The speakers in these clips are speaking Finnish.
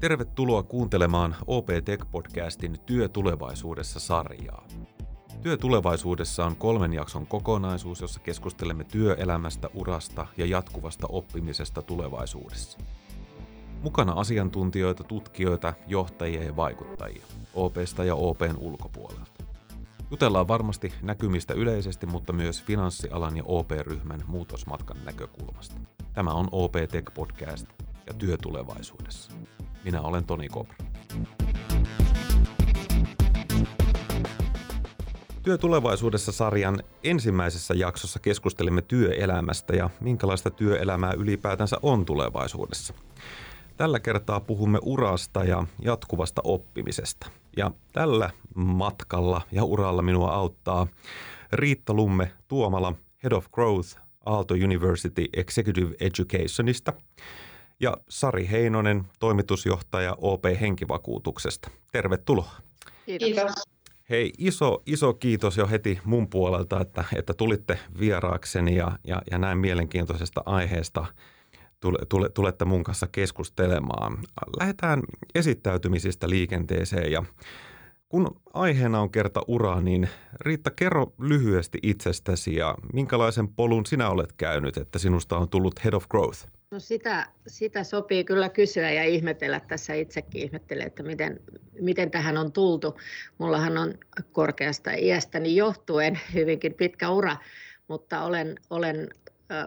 Tervetuloa kuuntelemaan OP Tech-podcastin Työ tulevaisuudessa sarjaa. Työ tulevaisuudessa on kolmen jakson kokonaisuus, jossa keskustelemme työelämästä, urasta ja jatkuvasta oppimisesta tulevaisuudessa. Mukana asiantuntijoita, tutkijoita, johtajia ja vaikuttajia, OPsta ja OPn ulkopuolelta. Jutellaan varmasti näkymistä yleisesti, mutta myös finanssialan ja OP-ryhmän muutosmatkan näkökulmasta. Tämä on OP Tech Podcast ja työ tulevaisuudessa. Minä olen Toni Kopra. Työ tulevaisuudessa sarjan ensimmäisessä jaksossa keskustelimme työelämästä ja minkälaista työelämää ylipäätänsä on tulevaisuudessa. Tällä kertaa puhumme urasta ja jatkuvasta oppimisesta. Ja tällä matkalla ja uralla minua auttaa Riitta Lumme Tuomala, Head of Growth Aalto University Executive Educationista ja Sari Heinonen, toimitusjohtaja OP Henkivakuutuksesta. Tervetuloa. Kiitos. Hei, iso, iso kiitos jo heti mun puolelta, että, että tulitte vieraakseni ja, ja, ja näin mielenkiintoisesta aiheesta tule, tule, tulette mun kanssa keskustelemaan. Lähdetään esittäytymisistä liikenteeseen ja kun aiheena on kerta ura, niin Riitta, kerro lyhyesti itsestäsi ja minkälaisen polun sinä olet käynyt, että sinusta on tullut Head of Growth? No sitä, sitä sopii kyllä kysyä ja ihmetellä. Tässä itsekin ihmettelen, että miten, miten tähän on tultu. Mullahan on korkeasta iästäni johtuen hyvinkin pitkä ura, mutta olen, olen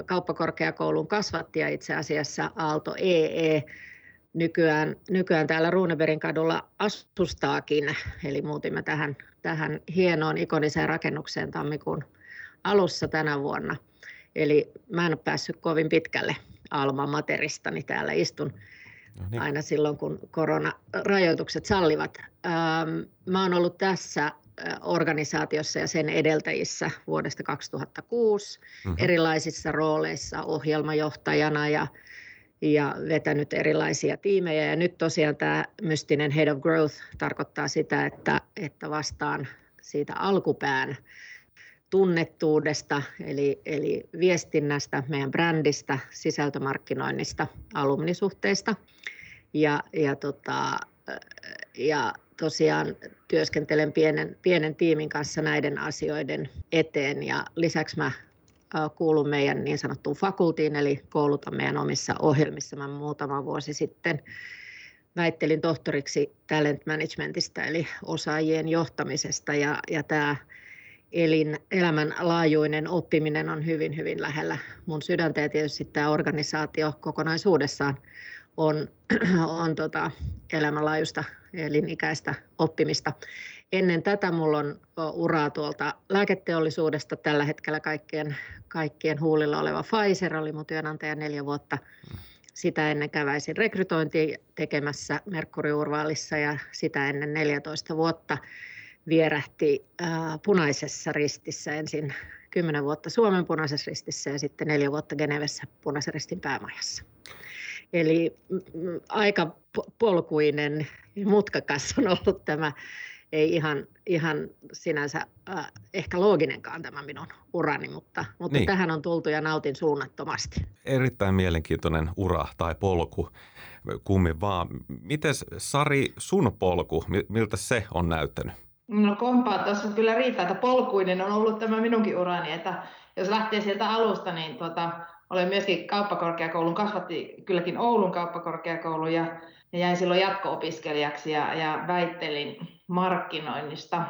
kauppakorkeakoulun kasvattia itse asiassa Aalto EE. Nykyään, nykyään täällä Runeberin kadulla asustaakin, eli muutimme tähän, tähän hienoon ikoniseen rakennukseen tammikuun alussa tänä vuonna. Eli mä en ole päässyt kovin pitkälle Alma Materistani. Täällä istun no niin. aina silloin, kun koronarajoitukset sallivat. Ähm, mä oon ollut tässä äh, organisaatiossa ja sen edeltäjissä vuodesta 2006 mm-hmm. erilaisissa rooleissa ohjelmajohtajana ja, ja vetänyt erilaisia tiimejä. Ja nyt tosiaan tämä mystinen Head of Growth tarkoittaa sitä, että, että vastaan siitä alkupään tunnettuudesta, eli, eli viestinnästä, meidän brändistä, sisältömarkkinoinnista, alumnisuhteista. Ja, ja, tota, ja tosiaan työskentelen pienen, pienen tiimin kanssa näiden asioiden eteen. Ja lisäksi mä kuulun meidän niin sanottuun fakultiin, eli koulutan meidän omissa ohjelmissa. Mä muutama vuosi sitten väittelin tohtoriksi talent managementista, eli osaajien johtamisesta. Ja, ja tämä elin, elämänlaajuinen oppiminen on hyvin, hyvin lähellä mun sydäntä ja tietysti tämä organisaatio kokonaisuudessaan on, on tota elämänlaajuista elinikäistä oppimista. Ennen tätä mulla on uraa tuolta lääketeollisuudesta. Tällä hetkellä kaikkien, kaikkien huulilla oleva Pfizer oli mun työnantaja neljä vuotta. Sitä ennen käväisin rekrytointi tekemässä Merkuriurvaalissa ja sitä ennen 14 vuotta vierähti äh, punaisessa ristissä ensin kymmenen vuotta Suomen punaisessa ristissä ja sitten neljä vuotta Genevessä punaisen ristin päämajassa. Eli mm, aika polkuinen, mutkakas on ollut tämä, ei ihan, ihan sinänsä äh, ehkä looginenkaan tämä minun urani, mutta, mutta niin. tähän on tultu ja nautin suunnattomasti. Erittäin mielenkiintoinen ura tai polku kummin vaan. Miten Sari, sun polku, miltä se on näyttänyt? No kompaa tuossa kyllä riittää, että polkuinen on ollut tämä minunkin urani, että jos lähtee sieltä alusta, niin tuota, olen myöskin kauppakorkeakoulun, kasvatti kylläkin Oulun kauppakorkeakoulu ja, ja jäin silloin jatko-opiskelijaksi ja, ja väittelin markkinoinnista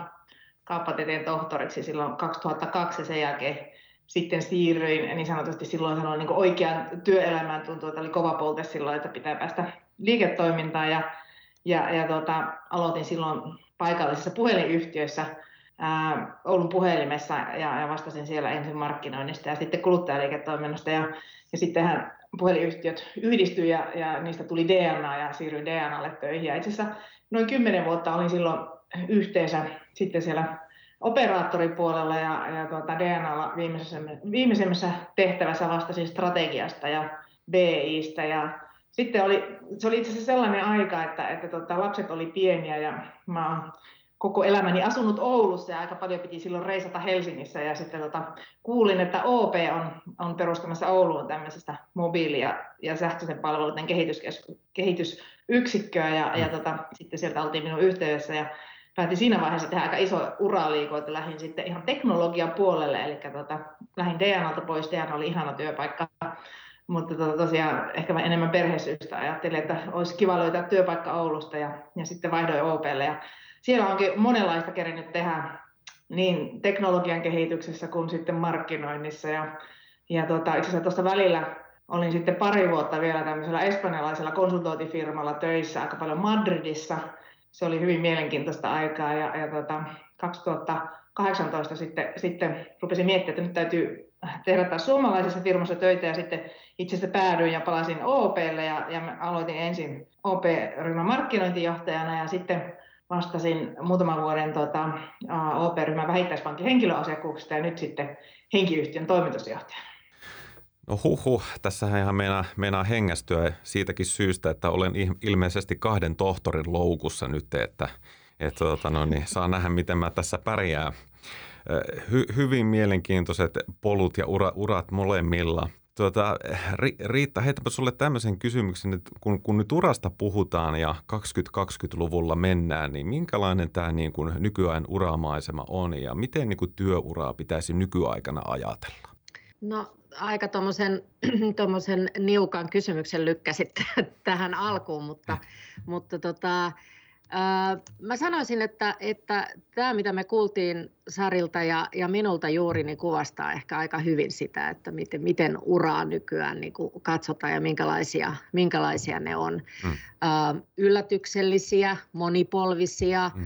kauppatieteen tohtoriksi silloin 2002 ja sen jälkeen sitten siirryin niin sanotusti silloin sanoin niin oikean työelämään. Tuntuu, että oli kova polte silloin, että pitää päästä liiketoimintaan ja, ja, ja tuota, aloitin silloin paikallisissa puhelinyhtiöissä ää, Oulun puhelimessa ja, ja vastasin siellä ensin markkinoinnista ja sitten kuluttajaliiketoiminnasta ja, ja sittenhän puhelinyhtiöt yhdistyi ja, ja niistä tuli DNA ja siirryin DNAlle töihin. Ja itse asiassa noin kymmenen vuotta olin silloin yhteensä sitten siellä operaattoripuolella ja, ja tuota DNAlla viimeisemmässä tehtävässä vastasin strategiasta ja BIstä ja sitten oli, se oli itse asiassa sellainen aika, että, että tota, lapset oli pieniä ja mä oon koko elämäni asunut Oulussa ja aika paljon piti silloin reisata Helsingissä. Ja sitten tota, kuulin, että OP on, on perustamassa Ouluun tämmöisestä mobiili- ja, ja sähköisen palveluiden kehitysyksikköä. Ja, ja tota, sitten sieltä oltiin minun yhteydessä ja päätin siinä vaiheessa tehdä aika iso uraliiko, että lähdin sitten ihan teknologian puolelle, eli tota, lähdin DNAlta pois, DNA oli ihana työpaikka, mutta tota, tosiaan ehkä mä enemmän perhesyystä ajattelin, että olisi kiva löytää työpaikka Oulusta ja, ja sitten vaihdoin OPlle ja siellä onkin monenlaista kerinyt tehdä niin teknologian kehityksessä kuin sitten markkinoinnissa ja, ja tota, itse asiassa tuossa välillä olin sitten pari vuotta vielä tämmöisellä espanjalaisella konsultointifirmalla töissä aika paljon Madridissa. Se oli hyvin mielenkiintoista aikaa ja, ja tota, 2018 sitten, sitten rupesin miettimään, että nyt täytyy tehdä taas suomalaisessa firmassa töitä ja sitten itse päädyin ja palasin OPlle ja, ja aloitin ensin OP-ryhmän markkinointijohtajana ja sitten vastasin muutaman vuoden tota, OP-ryhmän vähittäispankin henkilöasiakkuuksista ja nyt sitten henkiyhtiön toimitusjohtajana. No huhu, tässähän ihan meinaa, meinaa hengästyä siitäkin syystä, että olen ilmeisesti kahden tohtorin loukussa nyt, että, että tota, no niin, saa nähdä, miten mä tässä pärjään. Hy, hyvin mielenkiintoiset polut ja ura, urat molemmilla – Tuota, Riitta, heitäpä sulle tämmöisen kysymyksen, että kun, kun nyt urasta puhutaan ja 2020-luvulla mennään, niin minkälainen tämä niin kuin nykyajan uramaisema on ja miten niin kuin työuraa pitäisi nykyaikana ajatella? No aika tuommoisen niukan kysymyksen lykkäsit tähän alkuun, mutta, mutta tota, Mä sanoisin, että, että tämä mitä me kuultiin Sarilta ja, ja minulta juuri niin kuvastaa ehkä aika hyvin sitä, että miten, miten uraa nykyään niin kuin katsotaan ja minkälaisia, minkälaisia ne on. Mm. yllätyksellisiä, monipolvisia. Mm.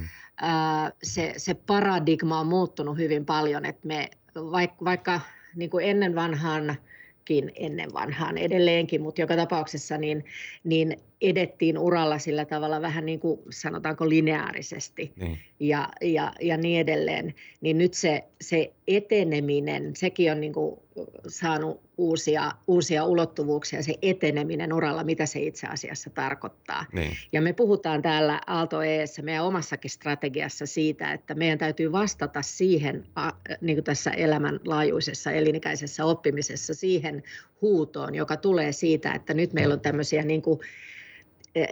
se, se paradigma on muuttunut hyvin paljon, että me vaikka, vaikka niin kuin ennen vanhan ennen vanhaan edelleenkin, mutta joka tapauksessa niin, niin edettiin uralla sillä tavalla vähän niin kuin sanotaanko lineaarisesti niin. ja, ja, ja niin edelleen, niin nyt se, se eteneminen, sekin on niin kuin saanut uusia, uusia ulottuvuuksia, se eteneminen uralla, mitä se itse asiassa tarkoittaa. Niin. Ja me puhutaan täällä Aalto Eessä, meidän omassakin strategiassa siitä, että meidän täytyy vastata siihen niin kuin tässä elämänlaajuisessa elinikäisessä oppimisessa, siihen huutoon, joka tulee siitä, että nyt meillä on tämmöisiä niin kuin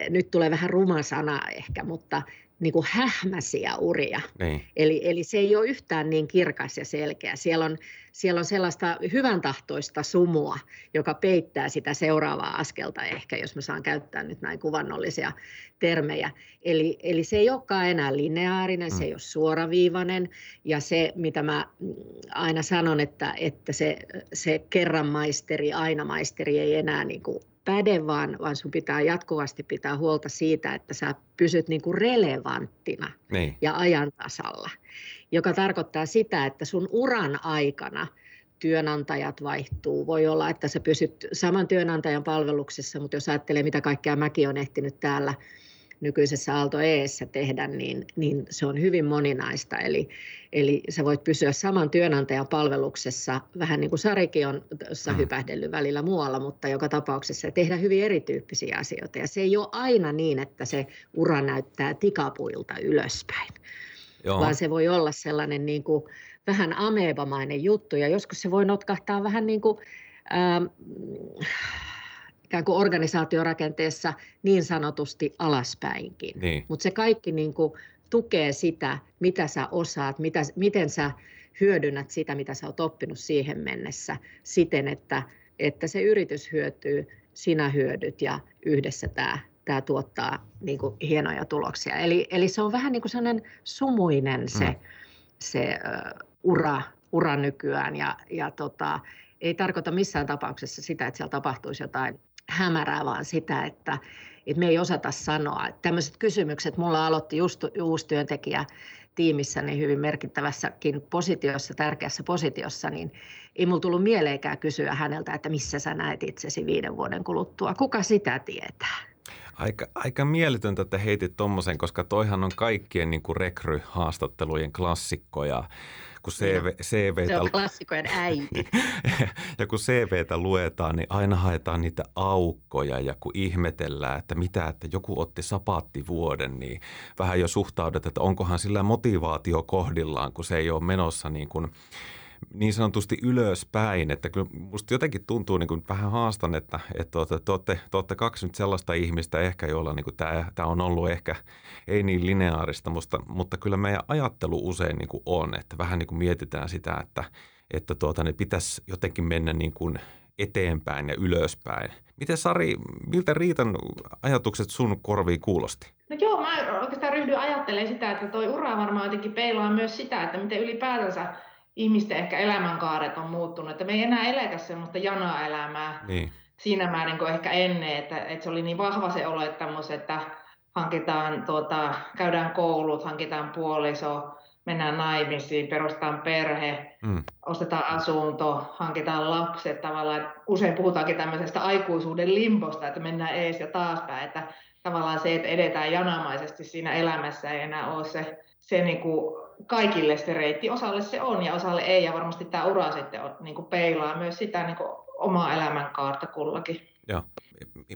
nyt tulee vähän ruma sana ehkä, mutta niin kuin hähmäsiä uria. Niin. Eli, eli se ei ole yhtään niin kirkas ja selkeä. Siellä on, siellä on sellaista hyvän tahtoista sumua, joka peittää sitä seuraavaa askelta ehkä, jos mä saan käyttää nyt näin kuvannollisia termejä. Eli, eli se ei olekaan enää lineaarinen, mm. se ei ole suoraviivainen ja se, mitä mä aina sanon, että, että se, se kerran maisteri, aina maisteri ei enää niin kuin päde, vaan, vaan sun pitää jatkuvasti pitää huolta siitä, että sä pysyt niin kuin relevanttina niin. ja ajantasalla, joka tarkoittaa sitä, että sun uran aikana työnantajat vaihtuu. Voi olla, että sä pysyt saman työnantajan palveluksessa, mutta jos ajattelee, mitä kaikkea mäkin on ehtinyt täällä nykyisessä Aalto Eessä tehdä, niin, niin se on hyvin moninaista. Eli, eli sä voit pysyä saman työnantajan palveluksessa, vähän niin kuin Sarikin on tuossa mm. hypähdellyt välillä muualla, mutta joka tapauksessa tehdä hyvin erityyppisiä asioita. Ja se ei ole aina niin, että se ura näyttää tikapuilta ylöspäin, Joo. vaan se voi olla sellainen niin kuin vähän amebamainen juttu, ja joskus se voi notkahtaa vähän niin kuin, ähm, ikään kuin organisaatiorakenteessa niin sanotusti alaspäinkin. Niin. Mutta se kaikki niin kuin tukee sitä, mitä sä osaat, mitä, miten sä hyödynnät sitä, mitä sä oot oppinut siihen mennessä siten, että, että se yritys hyötyy, sinä hyödyt ja yhdessä tämä tämä tuottaa niin kuin hienoja tuloksia. Eli, eli se on vähän niin kuin sellainen sumuinen se, mm. se uh, ura, ura nykyään ja, ja tota, ei tarkoita missään tapauksessa sitä, että siellä tapahtuisi jotain hämärää, vaan sitä, että, että me ei osata sanoa. Että tämmöiset kysymykset, mulla aloitti just uusi työntekijä tiimissä niin hyvin merkittävässäkin positiossa, tärkeässä positiossa, niin ei mulla tullut mieleenkään kysyä häneltä, että missä sä näet itsesi viiden vuoden kuluttua. Kuka sitä tietää? Aika, aika mieletöntä, että heitit tuommoisen, koska toihan on kaikkien niin kuin rekryhaastattelujen klassikkoja kun CV, CVtä... Se on klassikojen äiti. ja kun CVtä luetaan, niin aina haetaan niitä aukkoja ja kun ihmetellään, että mitä, että joku otti sapaattivuoden, niin vähän jo suhtaudet, että onkohan sillä motivaatio kohdillaan, kun se ei ole menossa niin kuin niin sanotusti ylöspäin, että kyllä musta jotenkin tuntuu niin kuin vähän haastan, että, että tuotte, tuotte, tuotte kaksi nyt sellaista ihmistä ehkä, joilla niin kuin tämä, tämä on ollut ehkä ei niin lineaarista, mutta, mutta kyllä meidän ajattelu usein niin kuin on, että vähän niin kuin mietitään sitä, että, että tuota, ne pitäisi jotenkin mennä niin kuin eteenpäin ja ylöspäin. Miten Sari, miltä Riitan ajatukset sun korviin kuulosti? No joo, mä oikeastaan ryhdyin ajattelemaan sitä, että toi ura varmaan jotenkin peilaa myös sitä, että miten ylipäätänsä ihmisten ehkä elämänkaaret on muuttunut, että me ei enää eletä semmoista jana-elämää niin. siinä määrin kuin ehkä ennen, että, että se oli niin vahva se olettamus, että hankitaan, tuota, käydään koulut, hankitaan puoliso, mennään naimisiin, perustetaan perhe, mm. ostetaan asunto, hankitaan lapset tavallaan. Usein puhutaankin tämmöisestä aikuisuuden limposta, että mennään ees ja taaspäin, että tavallaan se, että edetään janamaisesti siinä elämässä ei enää ole se, se niin kuin kaikille se reitti. Osalle se on ja osalle ei, ja varmasti tämä ura sitten on, niin kuin peilaa myös sitä niin kuin omaa elämänkaarta kullakin. Joo.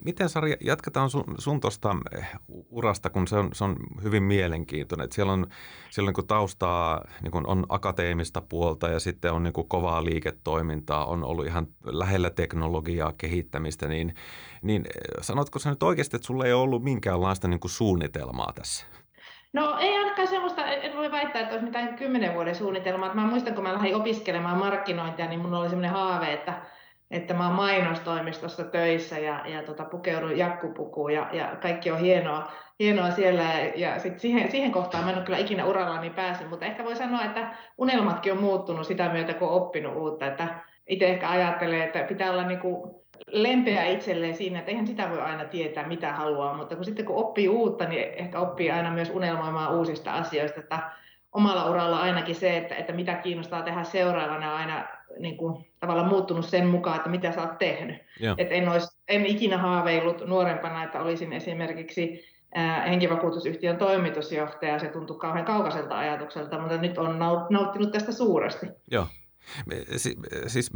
Miten Sari, jatketaan sun, sun tuosta eh, urasta, kun se on, se on hyvin mielenkiintoinen. Että siellä on, siellä on niin taustaa, niin kuin on akateemista puolta ja sitten on niin kuin kovaa liiketoimintaa, on ollut ihan lähellä teknologiaa, kehittämistä. Niin, niin eh, sanotko sä nyt oikeasti, että sulla ei ollut minkäänlaista niin kuin suunnitelmaa tässä? No ei ainakaan semmoista, en voi väittää, että olisi mitään kymmenen vuoden suunnitelmaa. Mä muistan, kun mä lähdin opiskelemaan markkinointia, niin mun oli semmoinen haave, että, että mä oon mainostoimistossa töissä ja, ja tota, pukeudun jakkupukuun ja, ja kaikki on hienoa, hienoa siellä. Ja, ja sit siihen, siihen kohtaan mä en ole kyllä ikinä urallani päässyt, mutta ehkä voi sanoa, että unelmatkin on muuttunut sitä myötä, kun on oppinut uutta. Että itse ehkä ajattelee, että pitää olla niin kuin lempeä itselleen siinä, että eihän sitä voi aina tietää, mitä haluaa, mutta kun sitten kun oppii uutta, niin ehkä oppii aina myös unelmoimaan uusista asioista, että omalla uralla ainakin se, että, että mitä kiinnostaa tehdä seuraavana on aina niin kuin, tavallaan muuttunut sen mukaan, että mitä sä oot tehnyt. Et en, olisi, en ikinä haaveillut nuorempana, että olisin esimerkiksi henkivakuutusyhtiön toimitusjohtaja, se tuntui kauhean kaukaiselta ajatukselta, mutta nyt on nauttinut tästä suuresti. Joo. Siis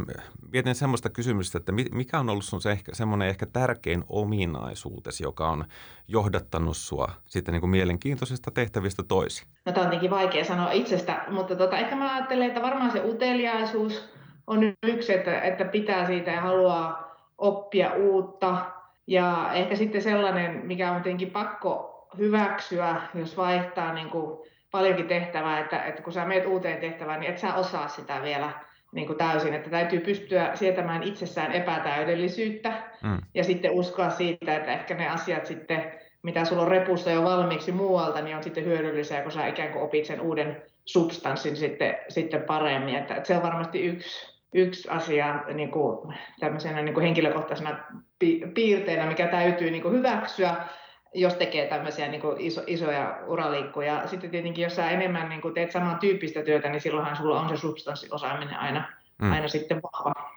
mietin semmoista kysymystä, että mikä on ollut sun se ehkä, semmoinen ehkä tärkein ominaisuutesi, joka on johdattanut sua sitten niin kuin mielenkiintoisista tehtävistä toisiin? No tämä on tietenkin vaikea sanoa itsestä, mutta tota, ehkä mä ajattelen, että varmaan se uteliaisuus on yksi, että, että pitää siitä ja haluaa oppia uutta. Ja ehkä sitten sellainen, mikä on tietenkin pakko hyväksyä, jos vaihtaa niin kuin paljonkin tehtävää, että, että kun sä meet uuteen tehtävään, niin et sä osaa sitä vielä niin kuin täysin, että täytyy pystyä sietämään itsessään epätäydellisyyttä mm. ja sitten uskoa siitä, että ehkä ne asiat sitten, mitä sulla on repussa jo valmiiksi muualta, niin on sitten hyödyllisiä, kun sä ikään kuin opit sen uuden substanssin sitten, sitten paremmin. Että, että se on varmasti yksi, yksi asia niin kuin, tämmöisenä niin kuin henkilökohtaisena piirteenä, mikä täytyy niin kuin hyväksyä, jos tekee tämmöisiä niin kuin iso, isoja uraliikkuja. Sitten tietenkin, jos sä enemmän niin kuin teet samantyyppistä työtä, niin silloinhan sulla on se substanssiosaaminen aina, mm. aina sitten vahva.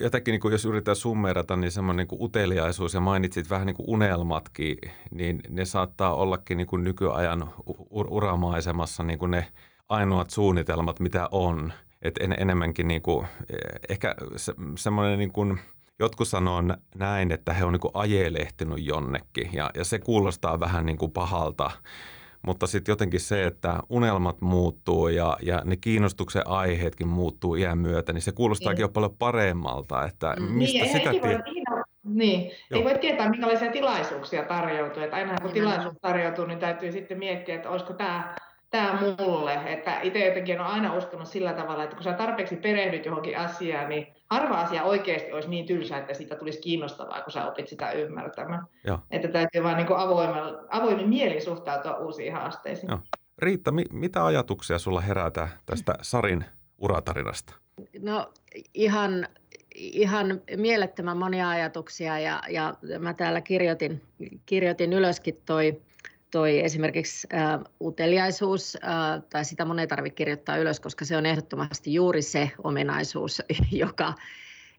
Jotenkin, niin kuin jos yritetään summerata, niin semmoinen niin uteliaisuus ja mainitsit vähän niin kuin unelmatkin, niin ne saattaa ollakin niin kuin nykyajan uramaisemassa niin kuin ne ainoat suunnitelmat, mitä on. Et en, enemmänkin niin kuin, eh, ehkä se, semmoinen niin kuin – jotkut sanoo näin, että he on niin ajelehtinut jonnekin ja, ja se kuulostaa vähän niin kuin pahalta. Mutta sitten jotenkin se, että unelmat muuttuu ja, ja ne kiinnostuksen aiheetkin muuttuu iän myötä, niin se kuulostaakin niin. jo paljon paremmalta. Että mm. mistä niin, sitä tie... Niin, Joo. ei voi tietää, minkälaisia tilaisuuksia tarjoutuu. Että aina kun tilaisuus tarjoutuu, niin täytyy sitten miettiä, että olisiko tämä tämä mulle. Että itse jotenkin olen aina uskonut sillä tavalla, että kun sä tarpeeksi perehdyt johonkin asiaan, niin harva asia oikeasti olisi niin tylsä, että siitä tulisi kiinnostavaa, kun sä opit sitä ymmärtämään. Joo. Että täytyy vain niin avoimin mielin suhtautua uusiin haasteisiin. Joo. Riitta, mi- mitä ajatuksia sulla herätä tästä Sarin uratarinasta? No ihan, ihan mielettömän monia ajatuksia ja, ja mä täällä kirjoitin, kirjoitin ylöskin toi toi esimerkiksi ä, uteliaisuus, ä, tai sitä monen tarvitse kirjoittaa ylös, koska se on ehdottomasti juuri se ominaisuus, joka,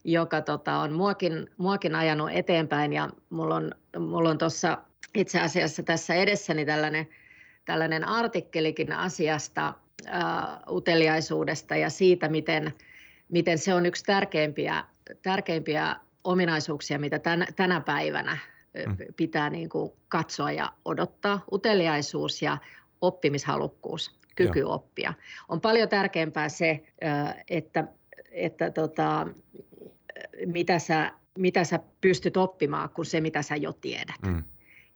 joka tota, on muakin, muakin ajanut eteenpäin. Ja mulla on, mulla on tuossa itse asiassa tässä edessäni tällainen, tällainen artikkelikin asiasta, uteliaisuudesta ja siitä, miten, miten se on yksi tärkeimpiä, tärkeimpiä ominaisuuksia, mitä tänä, tänä päivänä. Pitää niin kuin katsoa ja odottaa. Uteliaisuus ja oppimishalukkuus, kyky Joo. oppia. On paljon tärkeämpää se, että, että tota, mitä, sä, mitä sä pystyt oppimaan, kuin se, mitä sä jo tiedät. Mm.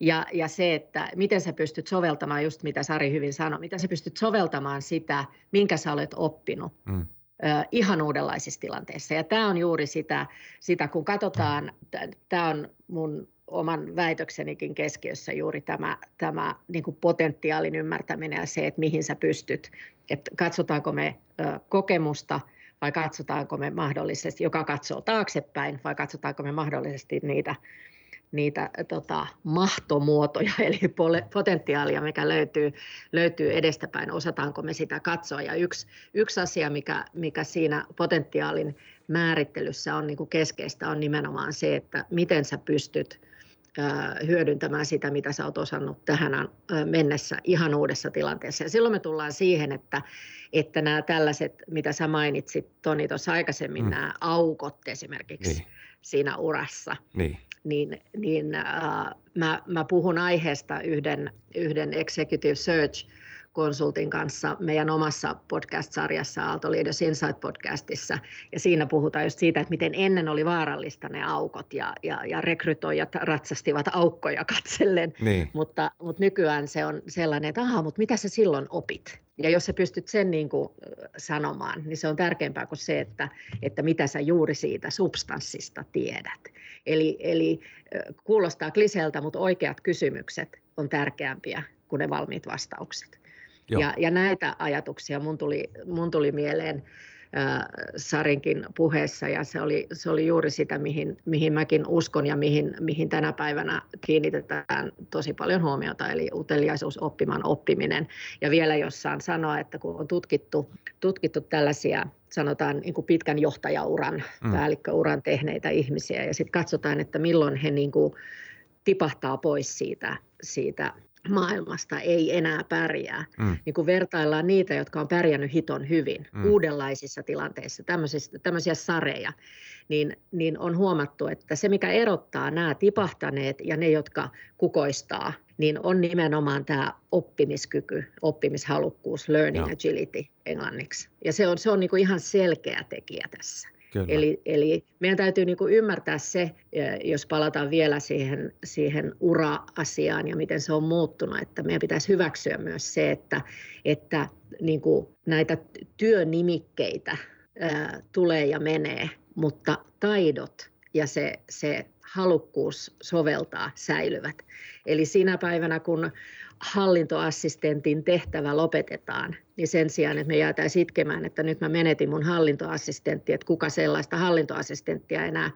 Ja, ja se, että miten sä pystyt soveltamaan, just mitä Sari hyvin sanoi, miten sä pystyt soveltamaan sitä, minkä sä olet oppinut. Mm ihan uudenlaisissa tilanteissa. Ja tämä on juuri sitä, sitä kun katsotaan, tämä on mun oman väitöksenikin keskiössä juuri tämä, tämä niin kuin potentiaalin ymmärtäminen ja se, että mihin sä pystyt. Että katsotaanko me kokemusta vai katsotaanko me mahdollisesti, joka katsoo taaksepäin, vai katsotaanko me mahdollisesti niitä niitä tota, mahtomuotoja, eli potentiaalia, mikä löytyy, löytyy edestäpäin, osataanko me sitä katsoa. Ja yksi, yksi asia, mikä, mikä siinä potentiaalin määrittelyssä on niin kuin keskeistä, on nimenomaan se, että miten sä pystyt hyödyntämään sitä, mitä sä oot osannut tähän mennessä ihan uudessa tilanteessa. Ja silloin me tullaan siihen, että, että nämä tällaiset, mitä sä mainitsit Toni tuossa aikaisemmin, mm. nämä aukot esimerkiksi niin. siinä urassa, niin niin, niin äh, mä, mä puhun aiheesta yhden, yhden Executive Search konsultin kanssa meidän omassa podcast-sarjassa Aalto Leaders Insight podcastissa. Ja siinä puhutaan just siitä, että miten ennen oli vaarallista ne aukot ja, ja, ja rekrytoijat ratsastivat aukkoja katsellen. Niin. Mutta, mutta nykyään se on sellainen, että aha, mutta mitä sä silloin opit? Ja jos sä pystyt sen niin kuin sanomaan, niin se on tärkeämpää kuin se, että, että mitä sä juuri siitä substanssista tiedät. Eli, eli kuulostaa kliseeltä, mutta oikeat kysymykset on tärkeämpiä kuin ne valmiit vastaukset. Ja, ja näitä ajatuksia mun tuli, mun tuli mieleen Sarinkin puheessa ja se oli, se oli juuri sitä, mihin, mihin mäkin uskon ja mihin, mihin tänä päivänä kiinnitetään tosi paljon huomiota, eli uteliaisuus, oppimaan oppiminen. Ja vielä jos saan sanoa, että kun on tutkittu, tutkittu tällaisia sanotaan niin kuin pitkän johtajauran, mm. päällikköuran tehneitä ihmisiä ja sitten katsotaan, että milloin he niin kuin tipahtaa pois siitä, siitä maailmasta ei enää pärjää. Mm. Niin kun vertaillaan niitä, jotka on pärjännyt hiton hyvin mm. uudenlaisissa tilanteissa, tämmöisiä sareja, niin, niin on huomattu, että se mikä erottaa nämä tipahtaneet ja ne, jotka kukoistaa, niin on nimenomaan tämä oppimiskyky, oppimishalukkuus, learning Joo. agility englanniksi. Ja se on, se on niin kuin ihan selkeä tekijä tässä. Eli, eli meidän täytyy niin kuin ymmärtää se, jos palataan vielä siihen, siihen ura-asiaan ja miten se on muuttunut, että meidän pitäisi hyväksyä myös se, että, että niin kuin näitä työnimikkeitä ää, tulee ja menee, mutta taidot ja se, se halukkuus soveltaa säilyvät. Eli siinä päivänä, kun hallintoassistentin tehtävä lopetetaan, niin sen sijaan, että me jäätäisiin itkemään, että nyt mä menetin mun hallintoassistentti, että kuka sellaista hallintoassistenttia enää,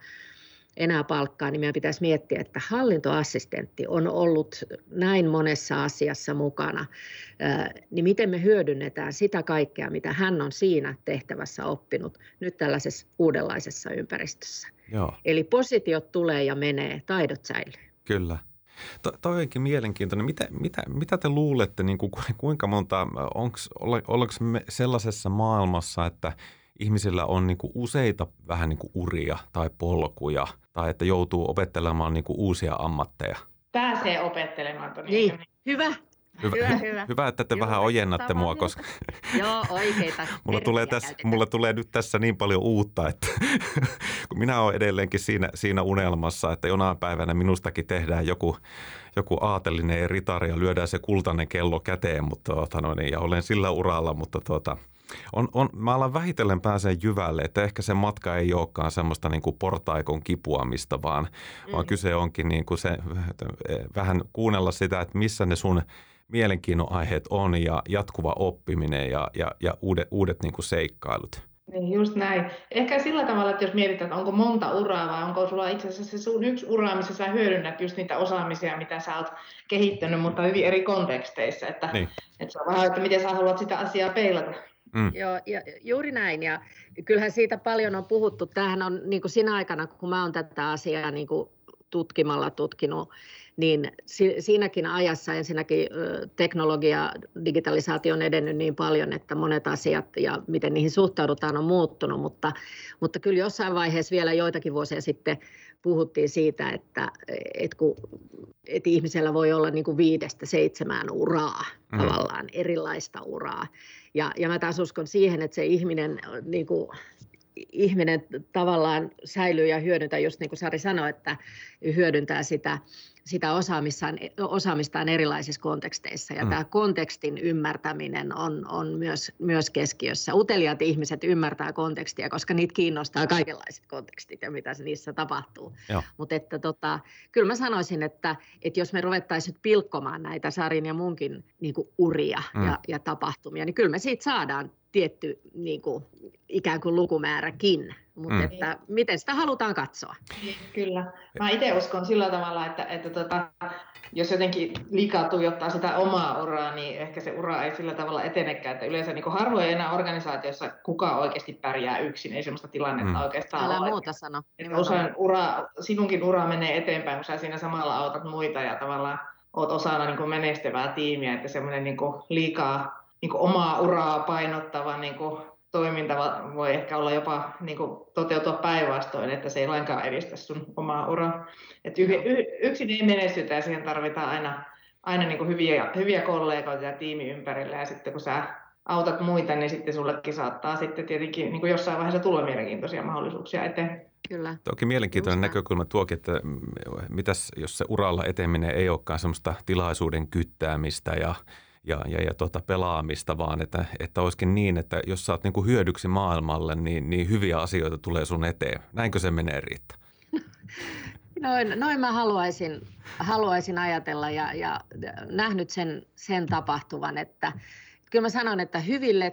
enää palkkaa, niin meidän pitäisi miettiä, että hallintoassistentti on ollut näin monessa asiassa mukana, niin miten me hyödynnetään sitä kaikkea, mitä hän on siinä tehtävässä oppinut nyt tällaisessa uudenlaisessa ympäristössä. Joo. Eli positiot tulee ja menee, taidot säilyy. Kyllä. Toi onkin mielenkiintoinen. Mitä, mitä, mitä te luulette, niin kuin, kuinka monta, ollaanko me sellaisessa maailmassa, että ihmisillä on niin kuin useita vähän niin kuin uria tai polkuja, tai että joutuu opettelemaan niin kuin uusia ammatteja? Pääsee opettelemaan. Niin, hyvä. Hyvä, hyvä, hyvä. hyvä että te Juuri, vähän ojennatte mua, koska Joo, oikeita mulla, tulee tässä, mulla tulee nyt tässä niin paljon uutta, että kun minä olen edelleenkin siinä, siinä unelmassa, että jonain päivänä minustakin tehdään joku, joku aatelinen ritari ja lyödään se kultainen kello käteen, mutta tuota, no niin, ja olen sillä uralla, mutta tuota, on, on, mä alan vähitellen pääsee jyvälle, että ehkä se matka ei olekaan semmoista niin kuin portaikon kipuamista, vaan, mm. vaan kyse onkin niin kuin se, vähän kuunnella sitä, että missä ne sun – mielenkiinnon aiheet on ja jatkuva oppiminen ja, ja, ja uudet, uudet niin kuin seikkailut. Niin just näin. Ehkä sillä tavalla, että jos mietitään, että onko monta uraa vai onko sulla itse asiassa se sun yksi ura, missä sä hyödynnät just niitä osaamisia, mitä sä oot kehittänyt, mutta hyvin eri konteksteissa. Että, niin. että se on vähän, että miten sä haluat sitä asiaa peilata. Mm. Joo, ja juuri näin. Ja kyllähän siitä paljon on puhuttu. Tämähän on niin kuin sinä aikana, kun mä oon tätä asiaa niin kuin tutkimalla tutkinut, niin siinäkin ajassa ensinnäkin teknologia, digitalisaatio on edennyt niin paljon, että monet asiat ja miten niihin suhtaudutaan on muuttunut, mutta, mutta kyllä jossain vaiheessa vielä joitakin vuosia sitten puhuttiin siitä, että, että, kun, että ihmisellä voi olla niin kuin viidestä seitsemään uraa, mm. tavallaan erilaista uraa. Ja, ja mä taas uskon siihen, että se ihminen niin kuin, ihminen tavallaan säilyy ja hyödyntää, just niin kuin Sari sanoi, että hyödyntää sitä sitä osaamistaan, osaamistaan erilaisissa konteksteissa. Ja mm. tämä kontekstin ymmärtäminen on, on myös, myös keskiössä. Uteliaat ihmiset ymmärtää kontekstia, koska niitä kiinnostaa kaikenlaiset kontekstit ja mitä niissä tapahtuu. Mutta että tota, kyllä mä sanoisin, että, että jos me ruvettaisiin nyt pilkkomaan näitä Sarin ja munkin niin uria mm. ja, ja tapahtumia, niin kyllä me siitä saadaan tietty niin kuin, ikään kuin lukumääräkin, mutta mm. että miten sitä halutaan katsoa. Kyllä. Mä itse uskon sillä tavalla, että, että tota, jos jotenkin liikaa tuijottaa sitä omaa uraa, niin ehkä se ura ei sillä tavalla etenekään. Että yleensä niin harvoin enää organisaatiossa kuka oikeasti pärjää yksin, ei sellaista tilannetta mm. oikeastaan Älä ole. muuta sano. Että usein ura, sinunkin ura menee eteenpäin, kun sä siinä samalla autat muita ja tavallaan oot osana niin menestyvää tiimiä, että semmoinen niin liikaa niin kuin omaa uraa painottava niin kuin toiminta voi ehkä olla jopa niin kuin toteutua päinvastoin, että se ei lainkaan edistä sun omaa uraa. Et y- y- yksin ei menestytä ja siihen tarvitaan aina, aina niin kuin hyviä, hyviä kollegoita ja tiimi ympärillä ja sitten kun sä autat muita, niin sitten sullekin saattaa sitten tietenkin niin kuin jossain vaiheessa tulla mielenkiintoisia mahdollisuuksia eteen. Kyllä. Toki mielenkiintoinen Just näkökulma tuokin, että mitäs jos se uralla eteminen ei olekaan semmoista tilaisuuden kyttäämistä ja ja, ja, ja tuota pelaamista, vaan että, että olisikin niin, että jos sä oot niin kuin hyödyksi maailmalle, niin, niin hyviä asioita tulee sun eteen. Näinkö se menee, Riitta? Noin, noin mä haluaisin, haluaisin ajatella ja, ja nähnyt sen, sen tapahtuvan, että kyllä mä sanon, että hyville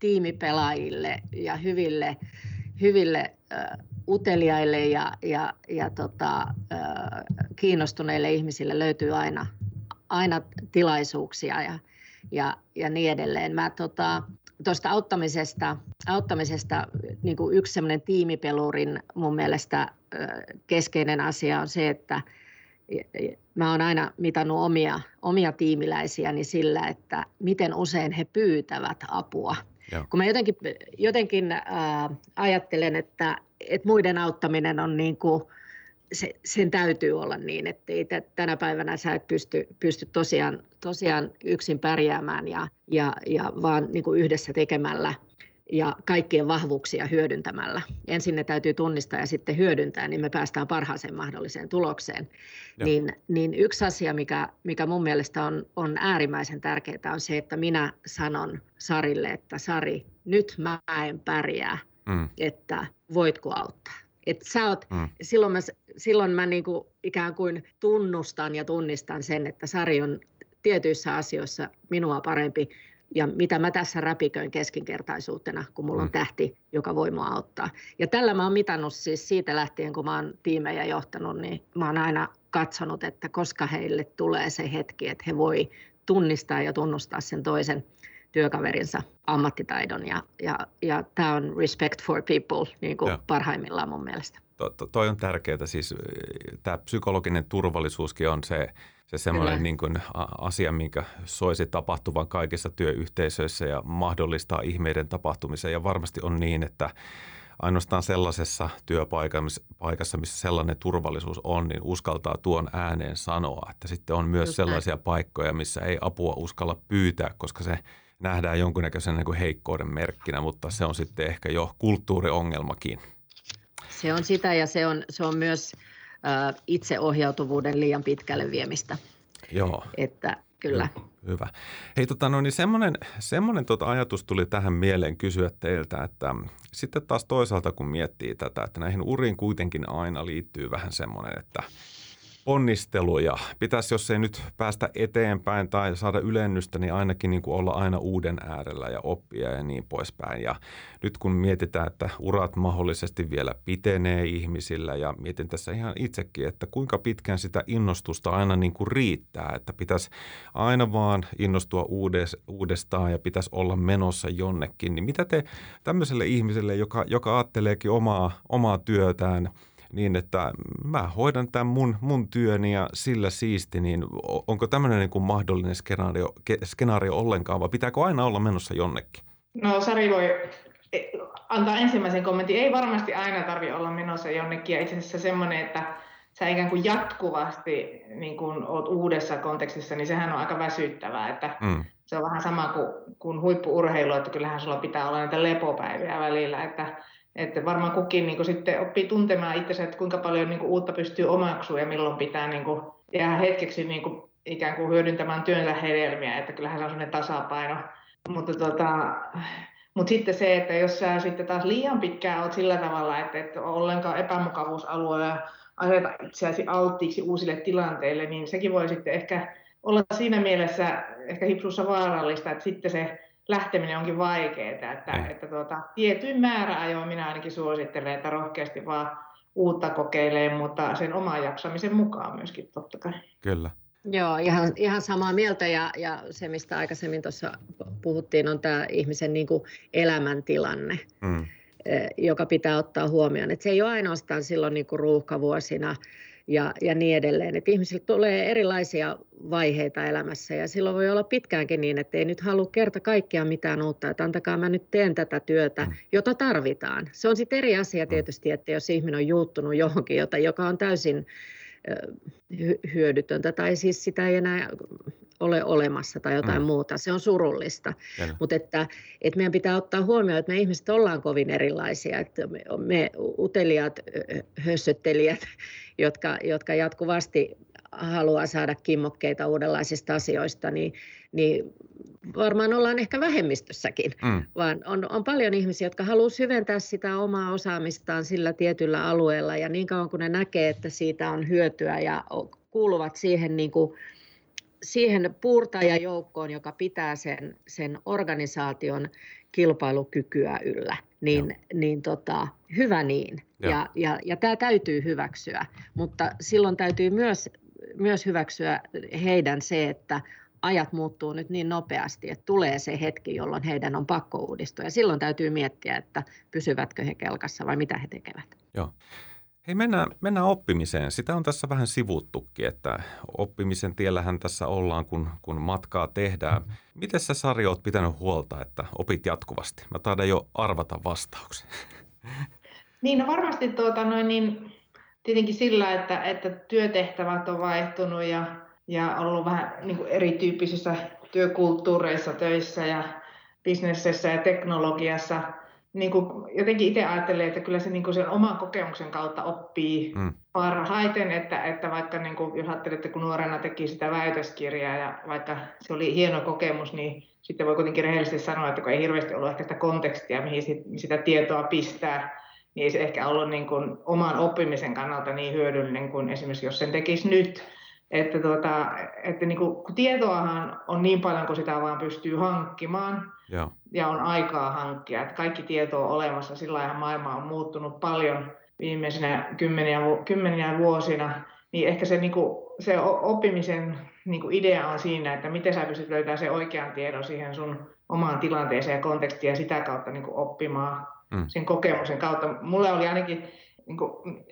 tiimipelaajille ja hyville, hyville uh, uteliaille ja, ja, ja tota, uh, kiinnostuneille ihmisille löytyy aina, aina tilaisuuksia ja, ja, ja niin edelleen. Mä tota, tuosta auttamisesta, auttamisesta niin kuin yksi semmoinen tiimipelurin mun mielestä keskeinen asia on se, että mä oon aina mitannut omia, omia tiimiläisiäni sillä, että miten usein he pyytävät apua. Joo. Kun mä jotenkin, jotenkin äh, ajattelen, että, että muiden auttaminen on niin kuin, se, sen täytyy olla niin, että ei tänä päivänä sä et pysty, pysty tosiaan, tosiaan yksin pärjäämään ja, ja, ja vaan niin kuin yhdessä tekemällä ja kaikkien vahvuuksia hyödyntämällä. Ensin ne täytyy tunnistaa ja sitten hyödyntää, niin me päästään parhaaseen mahdolliseen tulokseen. Niin, niin yksi asia, mikä, mikä mun mielestä on, on äärimmäisen tärkeää, on se, että minä sanon Sarille, että Sari, nyt mä en pärjää, mm. että voitko auttaa. Et sä oot, mm. Silloin mä, silloin mä niinku ikään kuin tunnustan ja tunnistan sen, että Sari on tietyissä asioissa minua parempi ja mitä mä tässä räpiköin keskinkertaisuutena, kun mulla on mm. tähti, joka voi mua auttaa. Ja tällä mä oon mitannut siis siitä lähtien, kun mä oon tiimejä johtanut, niin mä oon aina katsonut, että koska heille tulee se hetki, että he voi tunnistaa ja tunnustaa sen toisen työkaverinsa ammattitaidon ja, ja, ja tämä on respect for people niin kuin parhaimmillaan mun mielestä. To, to, toi on tärkeää, siis tämä psykologinen turvallisuuskin on se, se semmoinen niin kuin asia, minkä soisi tapahtuvan kaikissa työyhteisöissä ja mahdollistaa ihmeiden tapahtumisen ja varmasti on niin, että ainoastaan sellaisessa työpaikassa, missä sellainen turvallisuus on, niin uskaltaa tuon ääneen sanoa. Että sitten on myös Just sellaisia näin. paikkoja, missä ei apua uskalla pyytää, koska se nähdään jonkunnäköisen niin kuin heikkouden merkkinä, mutta se on sitten ehkä jo kulttuuriongelmakin. Se on sitä ja se on, se on myös äh, itseohjautuvuuden liian pitkälle viemistä. Joo. Että kyllä. Hyvä. Hei, tota, no niin semmoinen, semmoinen tota ajatus tuli tähän mieleen kysyä teiltä, että sitten taas toisaalta kun miettii tätä, että näihin uriin kuitenkin aina liittyy vähän semmoinen, että – ponnisteluja. Pitäisi, jos ei nyt päästä eteenpäin tai saada ylennystä, niin ainakin niin kuin olla aina uuden äärellä ja oppia ja niin poispäin. Ja nyt kun mietitään, että urat mahdollisesti vielä pitenee ihmisillä ja mietin tässä ihan itsekin, että kuinka pitkään sitä innostusta aina niin kuin riittää, että pitäisi aina vaan innostua uudestaan ja pitäisi olla menossa jonnekin. Niin mitä te tämmöiselle ihmiselle, joka, joka ajatteleekin omaa, omaa työtään – niin, että mä hoidan tämän mun, mun työni ja sillä siisti, niin onko tämmöinen niin kuin mahdollinen skenaario, skenaario ollenkaan vai pitääkö aina olla menossa jonnekin? No Sari voi e, antaa ensimmäisen kommentin. Ei varmasti aina tarvitse olla menossa jonnekin ja itse asiassa semmoinen, että sä ikään kuin jatkuvasti niin kun oot uudessa kontekstissa, niin sehän on aika väsyttävää, että mm. se on vähän sama kuin, kuin huippuurheilu, että kyllähän sulla pitää olla näitä lepopäiviä välillä, että, että varmaan kukin niin sitten oppii tuntemaan itsensä, että kuinka paljon niin uutta pystyy omaksumaan ja milloin pitää niin kuin, jäädä hetkeksi niin kuin, ikään kuin hyödyntämään työnsä hedelmiä, että kyllähän se on sellainen tasapaino. Mutta tota, mutta sitten se, että jos sä sitten taas liian pitkään oot sillä tavalla, että et ollenkaan epämukavuusalueella aseta itseäsi alttiiksi uusille tilanteille, niin sekin voi sitten ehkä olla siinä mielessä ehkä hipsussa vaarallista, että sitten se lähteminen onkin vaikeaa, että, mm. että tuota, tietyin määräajoin minä ainakin suosittelen, että rohkeasti vaan uutta kokeilee, mutta sen oman jaksamisen mukaan myöskin totta kai. Kyllä. Joo, ihan, ihan samaa mieltä ja, ja se, mistä aikaisemmin tuossa puhuttiin, on tämä ihmisen niin kuin elämäntilanne. Mm. Eh, joka pitää ottaa huomioon. Että se ei ole ainoastaan silloin niin kuin ruuhkavuosina ja, ja niin edelleen. Että ihmisille tulee erilaisia vaiheita elämässä ja silloin voi olla pitkäänkin niin, että ei nyt halua kerta kaikkiaan mitään uutta, että antakaa mä nyt teen tätä työtä, mm. jota tarvitaan. Se on sitten eri asia mm. tietysti, että jos ihminen on juuttunut johonkin, jota, joka on täysin hyödytöntä tai siis sitä ei enää ole olemassa tai jotain mm. muuta. Se on surullista. Mutta että, että meidän pitää ottaa huomioon, että me ihmiset ollaan kovin erilaisia. Että me, me uteliaat hössöttelijät, jotka, jotka jatkuvasti haluaa saada kimmokkeita uudenlaisista asioista, niin, niin varmaan ollaan ehkä vähemmistössäkin, mm. vaan on, on paljon ihmisiä, jotka haluaa syventää sitä omaa osaamistaan sillä tietyllä alueella ja niin kauan kun ne näkee, että siitä on hyötyä ja kuuluvat siihen niin kuin siihen puurtajajoukkoon, joka pitää sen, sen organisaation kilpailukykyä yllä, niin, niin tota, hyvä niin. Ja, ja, ja tämä täytyy hyväksyä, mutta silloin täytyy myös, myös hyväksyä heidän se, että ajat muuttuu nyt niin nopeasti, että tulee se hetki, jolloin heidän on pakko uudistua. Ja silloin täytyy miettiä, että pysyvätkö he kelkassa vai mitä he tekevät. Joo. Hei, mennään, mennään oppimiseen. Sitä on tässä vähän sivuttukin, että oppimisen tiellähän tässä ollaan, kun, kun matkaa tehdään. Miten sä Sari oot pitänyt huolta, että opit jatkuvasti? Mä taidan jo arvata vastauksen. Niin, no varmasti tuota, noin, niin, tietenkin sillä, että, että työtehtävät on vaihtunut ja, ja ollut vähän niin kuin erityyppisissä työkulttuureissa töissä ja bisnessessä ja teknologiassa – niin kuin jotenkin itse ajattelen, että kyllä se niin kuin sen oman kokemuksen kautta oppii mm. parhaiten, että, että vaikka niin kuin, jos ajattelette, kun nuorena teki sitä väitöskirjaa ja vaikka se oli hieno kokemus, niin sitten voi kuitenkin rehellisesti sanoa, että kun ei hirveästi ollut ehkä sitä kontekstia, mihin sit, sitä tietoa pistää, niin ei se ehkä ollut niin kuin oman oppimisen kannalta niin hyödyllinen kuin esimerkiksi jos sen tekisi nyt. Että, tuota, että niin kuin, kun tietoahan on niin paljon kuin sitä vaan pystyy hankkimaan, ja, ja on aikaa hankkia. Että kaikki tieto on olemassa, sillä lailla maailma on muuttunut paljon viimeisenä kymmeniä, kymmeniä vuosina, niin ehkä se, niin kuin, se oppimisen niin kuin idea on siinä, että miten sä pystyt löytämään sen oikean tiedon siihen sun omaan tilanteeseen ja kontekstiin ja sitä kautta niin kuin oppimaan mm. sen kokemuksen kautta. Mulle oli ainakin niin kuin,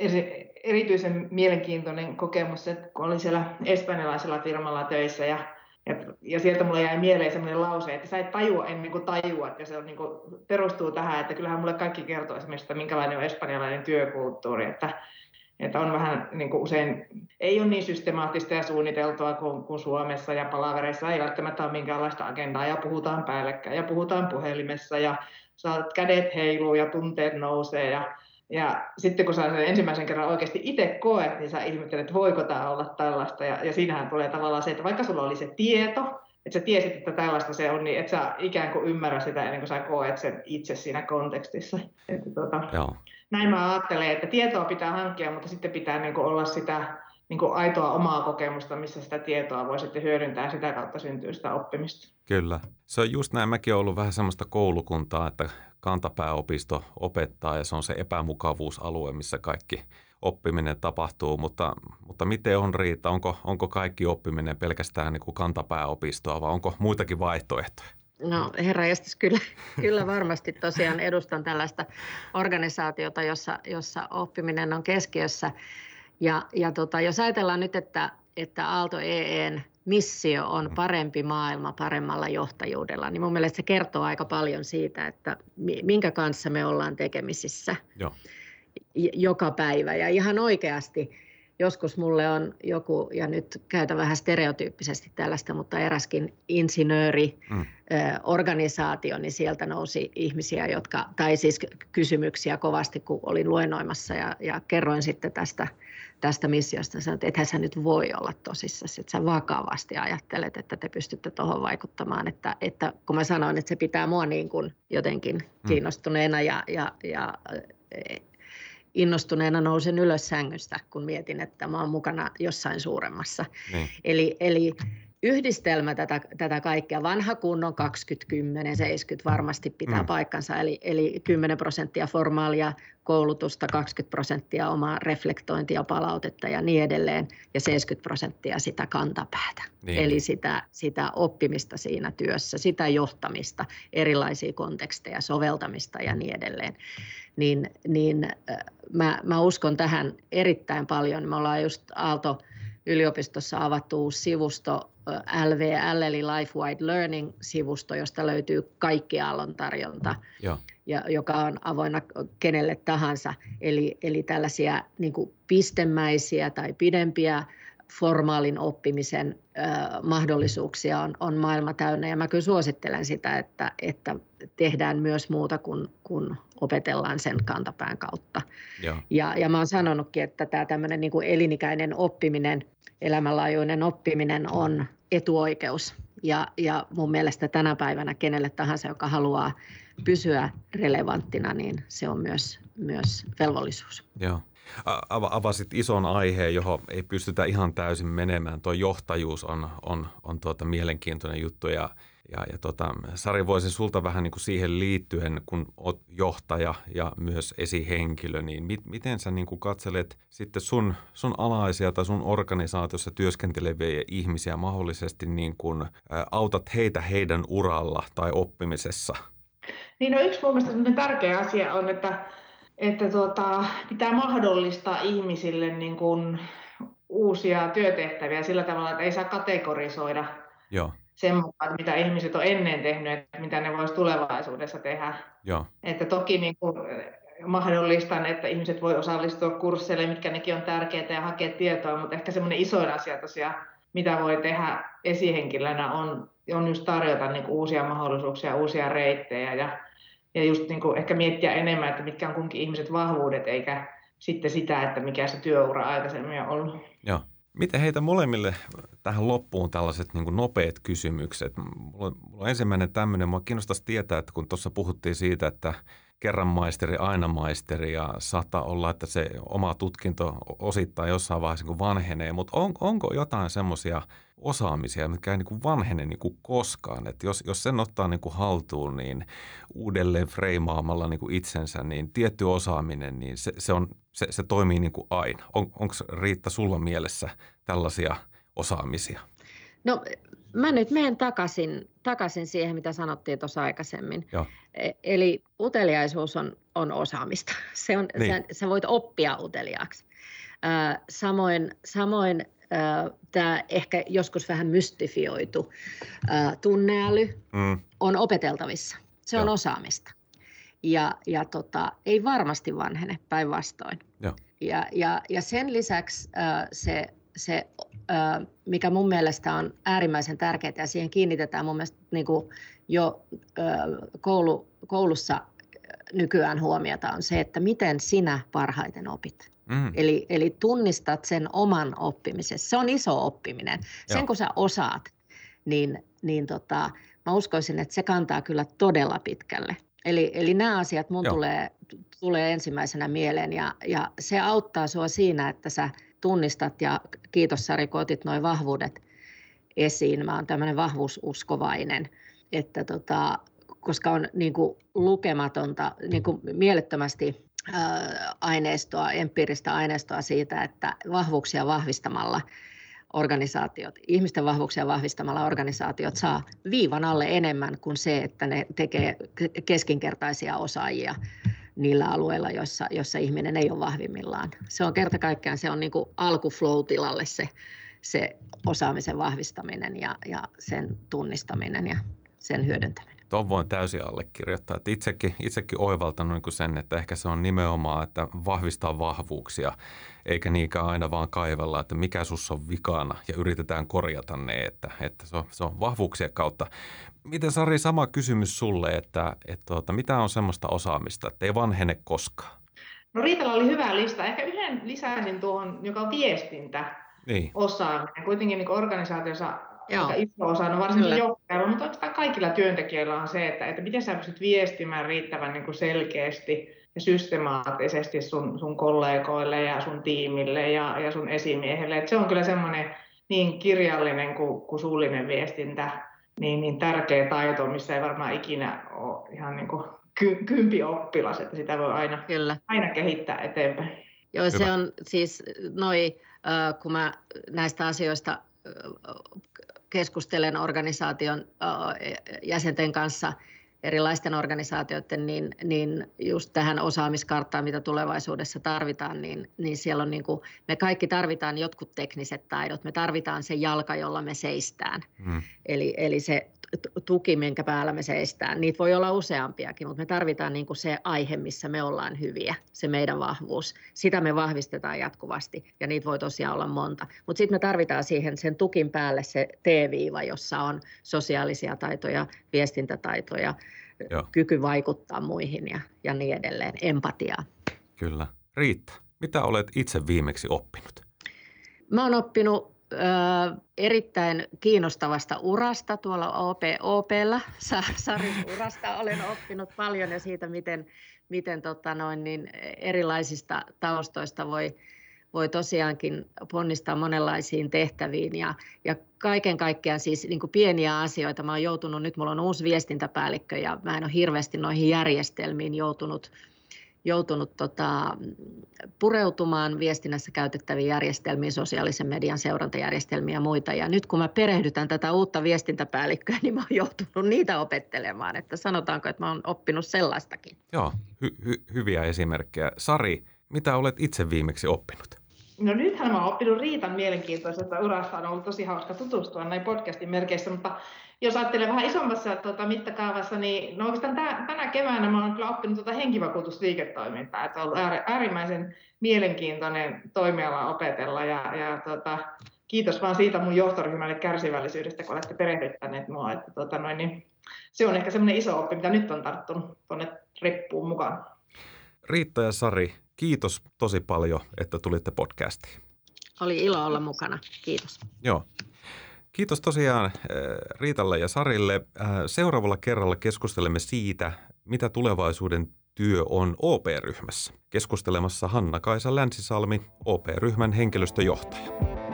erityisen mielenkiintoinen kokemus, että kun olin siellä espanjalaisella firmalla töissä ja ja, ja sieltä mulle jäi mieleen sellainen lause, että sä et tajua ennen kuin tajuat, ja se on, niin kuin, perustuu tähän, että kyllähän mulle kaikki kertoo esimerkiksi, että minkälainen on espanjalainen työkulttuuri, että, että on vähän niin kuin usein, ei ole niin systemaattista ja suunniteltua kuin, kuin Suomessa, ja palavereissa ei välttämättä ole minkäänlaista agendaa, ja puhutaan päällekkäin, ja puhutaan puhelimessa, ja saat kädet heiluu, ja tunteet nousee, ja ja sitten kun sä sen ensimmäisen kerran oikeasti itse koet, niin sä ihmettelet, että voiko tämä olla tällaista. Ja, ja siinähän tulee tavallaan se, että vaikka sulla oli se tieto, että sä tiesit, että tällaista se on, niin et sä ikään kuin ymmärrä sitä ennen kuin sä koet sen itse siinä kontekstissa. Että tuota, Joo. Näin mä ajattelen, että tietoa pitää hankkia, mutta sitten pitää niin olla sitä niin kuin aitoa omaa kokemusta, missä sitä tietoa voi sitten hyödyntää ja sitä kautta syntyy sitä oppimista. Kyllä. Se on just näin. Mäkin olen ollut vähän semmoista koulukuntaa, että kantapääopisto opettaa ja se on se epämukavuusalue, missä kaikki oppiminen tapahtuu, mutta, mutta miten on Riita, onko, onko kaikki oppiminen pelkästään niin kuin kantapääopistoa vai onko muitakin vaihtoehtoja? No herra Estes, kyllä, kyllä varmasti tosiaan edustan tällaista organisaatiota, jossa, jossa oppiminen on keskiössä. Ja, ja tota, jos ajatellaan nyt, että, että Aalto EEn missio on mm. parempi maailma paremmalla johtajuudella, niin mun mielestä se kertoo aika paljon siitä, että minkä kanssa me ollaan tekemisissä Joo. joka päivä. Ja ihan oikeasti joskus mulle on joku, ja nyt käytä vähän stereotyyppisesti tällaista, mutta eräskin insinööri, mm. organisaatio, niin sieltä nousi ihmisiä, jotka, tai siis kysymyksiä kovasti, kun olin luennoimassa ja, ja kerroin sitten tästä, tästä missiosta, sanoin, että ethän sä nyt voi olla tosissasi, että sä vakavasti ajattelet, että te pystytte tuohon vaikuttamaan, että, että kun mä sanoin, että se pitää mua niin kuin jotenkin mm. kiinnostuneena ja, ja, ja innostuneena nousen ylös sängystä, kun mietin, että mä oon mukana jossain suuremmassa. Niin. Eli, eli yhdistelmä tätä, tätä kaikkea, vanha kunnon 20, 10, 70 varmasti pitää mm. paikkansa, eli, eli 10 prosenttia formaalia koulutusta, 20 prosenttia omaa reflektointia, palautetta ja niin edelleen, ja 70 prosenttia sitä kantapäätä, niin. eli sitä, sitä oppimista siinä työssä, sitä johtamista, erilaisia konteksteja, soveltamista ja niin edelleen. Niin, niin mä, mä uskon tähän erittäin paljon. Me ollaan just Aalto yliopistossa avattu uusi sivusto, LVL eli Life Wide Learning-sivusto, josta löytyy kaikki aallon tarjonta, ja. Ja, joka on avoinna kenelle tahansa. Eli, eli tällaisia niin kuin pistemäisiä tai pidempiä formaalin oppimisen ö, mahdollisuuksia on, on maailma täynnä. Ja mä kyllä suosittelen sitä, että, että tehdään myös muuta kuin, kuin opetellaan sen kantapään kautta. Ja, ja, ja mä oon sanonutkin, että tämä tämmöinen niin elinikäinen oppiminen, elämänlaajuinen oppiminen on etuoikeus. Ja, ja mun mielestä tänä päivänä kenelle tahansa, joka haluaa pysyä relevanttina, niin se on myös, myös velvollisuus. Joo. Avasit ison aiheen, johon ei pystytä ihan täysin menemään. Tuo johtajuus on, on, on tuota mielenkiintoinen juttu ja ja, ja tota, Sari, voisin sulta vähän niin kuin siihen liittyen, kun olet johtaja ja myös esihenkilö, niin mit, miten sä niin kuin katselet sitten sun, sun alaisia tai sun organisaatiossa työskenteleviä ihmisiä mahdollisesti niin kuin, ä, autat heitä heidän uralla tai oppimisessa? Niin no yksi mun mielestä tärkeä asia on, että, että tuota, pitää mahdollistaa ihmisille niin kuin uusia työtehtäviä sillä tavalla, että ei saa kategorisoida Joo sen mukaan, mitä ihmiset on ennen tehnyt, että mitä ne voisi tulevaisuudessa tehdä. Joo. Että toki niin kuin mahdollistan, että ihmiset voi osallistua kursseille, mitkä nekin on tärkeitä ja hakea tietoa, mutta ehkä semmoinen isoin asia tosiaan, mitä voi tehdä esihenkilönä, on, on just tarjota niin kuin uusia mahdollisuuksia, uusia reittejä ja, ja just niin kuin ehkä miettiä enemmän, että mitkä on kunkin ihmiset vahvuudet, eikä sitten sitä, että mikä se työura aikaisemmin on ollut. Joo. Miten heitä molemmille tähän loppuun tällaiset niin nopeat kysymykset? Mulla on ensimmäinen tämmöinen, mua kiinnostaisi tietää, että kun tuossa puhuttiin siitä, että kerran maisteri, aina maisteri ja saattaa olla, että se oma tutkinto osittain jossain vaiheessa niin vanhenee, mutta on, onko jotain semmoisia osaamisia, mitkä ei niin vanhene niin kuin koskaan. Et jos, jos sen ottaa niin kuin haltuun, niin uudelleen freimaamalla niin kuin itsensä, niin tietty osaaminen, niin se, se, on, se, se toimii niin kuin aina. On, Onko Riitta sulla mielessä tällaisia osaamisia? No mä nyt menen takaisin, takaisin siihen, mitä sanottiin tuossa aikaisemmin. Joo. E, eli uteliaisuus on, on osaamista. Se on, niin. sä, sä voit oppia uteliaaksi. samoin samoin tämä ehkä joskus vähän mystifioitu tunneäly mm. on opeteltavissa. Se on osaamista. Ja, ja tota, ei varmasti vanhene päinvastoin. Ja, ja, ja sen lisäksi se, se, mikä mun mielestä on äärimmäisen tärkeää, ja siihen kiinnitetään mun mielestä niin kuin jo koulu, koulussa nykyään huomiota, on se, että miten sinä parhaiten opit. Mm. Eli, eli tunnistat sen oman oppimisessa. Se on iso oppiminen. Sen Joo. kun sä osaat, niin, niin tota, mä uskoisin, että se kantaa kyllä todella pitkälle. Eli, eli nämä asiat mun tulee, tulee ensimmäisenä mieleen ja, ja se auttaa sua siinä, että sä tunnistat ja kiitos Sari, kun otit noin vahvuudet esiin. Mä oon tämmöinen vahvuususkovainen, että tota, koska on niin kuin lukematonta, niin kuin mielettömästi aineistoa, empiiristä aineistoa siitä, että vahvuuksia vahvistamalla organisaatiot, ihmisten vahvuuksia vahvistamalla organisaatiot saa viivan alle enemmän kuin se, että ne tekee keskinkertaisia osaajia niillä alueilla, joissa, joissa ihminen ei ole vahvimmillaan. Se on kerta kaikkiaan se on niin alkuflow-tilalle se, se osaamisen vahvistaminen ja, ja sen tunnistaminen ja sen hyödyntäminen. Tuon voin täysin allekirjoittaa. Että itsekin, itsekin oivaltanut niin sen, että ehkä se on nimenomaan, että vahvistaa vahvuuksia, eikä niinkään aina vaan kaivella, että mikä sus on vikana ja yritetään korjata ne, että, että se, on, se on vahvuuksien kautta. Miten Sari, sama kysymys sulle, että, että tuota, mitä on semmoista osaamista, että ei vanhene koskaan? No Riitalla oli hyvä lista. Ehkä yhden lisäisin tuohon, joka on viestintä. Niin. Osaaminen. Kuitenkin niin organisaatiossa Joo. aika iso osa, no varsinkin johtajalla, mutta oikeastaan kaikilla työntekijöillä on se, että, että miten sä pystyt viestimään riittävän niin kuin selkeästi ja systemaattisesti sun, sun kollegoille ja sun tiimille ja, ja sun esimiehelle. Et se on kyllä semmoinen niin kirjallinen kuin, kuin suullinen viestintä, niin, niin tärkeä taito, missä ei varmaan ikinä ole ihan niin kuin ky, kympi oppilas, että sitä voi aina, kyllä. aina kehittää eteenpäin. Joo, Hyvä. se on siis noi, kun mä näistä asioista keskustelen organisaation jäsenten kanssa erilaisten organisaatioiden, niin, niin just tähän osaamiskarttaan, mitä tulevaisuudessa tarvitaan, niin, niin siellä on niin kuin, me kaikki tarvitaan jotkut tekniset taidot. Me tarvitaan se jalka, jolla me seistään. Hmm. Eli, eli se tuki, minkä päällä me seistään. Niitä voi olla useampiakin, mutta me tarvitaan niin kuin se aihe, missä me ollaan hyviä, se meidän vahvuus. Sitä me vahvistetaan jatkuvasti ja niitä voi tosiaan olla monta. Mutta sitten me tarvitaan siihen sen tukin päälle se T-viiva, jossa on sosiaalisia taitoja, viestintätaitoja, Joo. kyky vaikuttaa muihin ja, ja niin edelleen, empatiaa. Kyllä. Riitta, mitä olet itse viimeksi oppinut? Mä oon oppinut erittäin kiinnostavasta urasta tuolla OP, OPlla, Sarin urasta. Olen oppinut paljon ja siitä, miten, miten tota noin, niin erilaisista taustoista voi, voi tosiaankin ponnistaa monenlaisiin tehtäviin ja, ja kaiken kaikkiaan siis niin kuin pieniä asioita. Mä oon joutunut, nyt mulla on uusi viestintäpäällikkö ja mä en ole hirveästi noihin järjestelmiin joutunut – joutunut tota, pureutumaan viestinnässä käytettäviin järjestelmiin, sosiaalisen median seurantajärjestelmiä ja muita. Ja nyt kun mä perehdytän tätä uutta viestintäpäällikköä, niin mä oon joutunut niitä opettelemaan. Että sanotaanko, että mä oon oppinut sellaistakin. Joo, hy- hy- hyviä esimerkkejä. Sari, mitä olet itse viimeksi oppinut? No nythän mä oon oppinut Riitan mielenkiintoisesta urasta. On ollut tosi hauska tutustua näin podcastin merkeissä, mutta jos ajattelee vähän isommassa tuota, mittakaavassa, niin no oikeastaan tänä keväänä mä oon kyllä oppinut tuota henkivakuutusliiketoimintaa, että on ollut äärimmäisen mielenkiintoinen toimiala opetella ja, ja tuota, kiitos vaan siitä mun johtoryhmälle kärsivällisyydestä, kun olette perehdyttäneet mua. Että, tuota, noin, niin se on ehkä semmoinen iso oppi, mitä nyt on tarttunut tuonne reppuun mukaan. Riitta ja Sari, kiitos tosi paljon, että tulitte podcastiin. Oli ilo olla mukana. Kiitos. Joo. Kiitos tosiaan eh, Riitalle ja Sarille. Eh, seuraavalla kerralla keskustelemme siitä, mitä tulevaisuuden työ on OP-ryhmässä. Keskustelemassa Hanna-Kaisa Länsisalmi, OP-ryhmän henkilöstöjohtaja.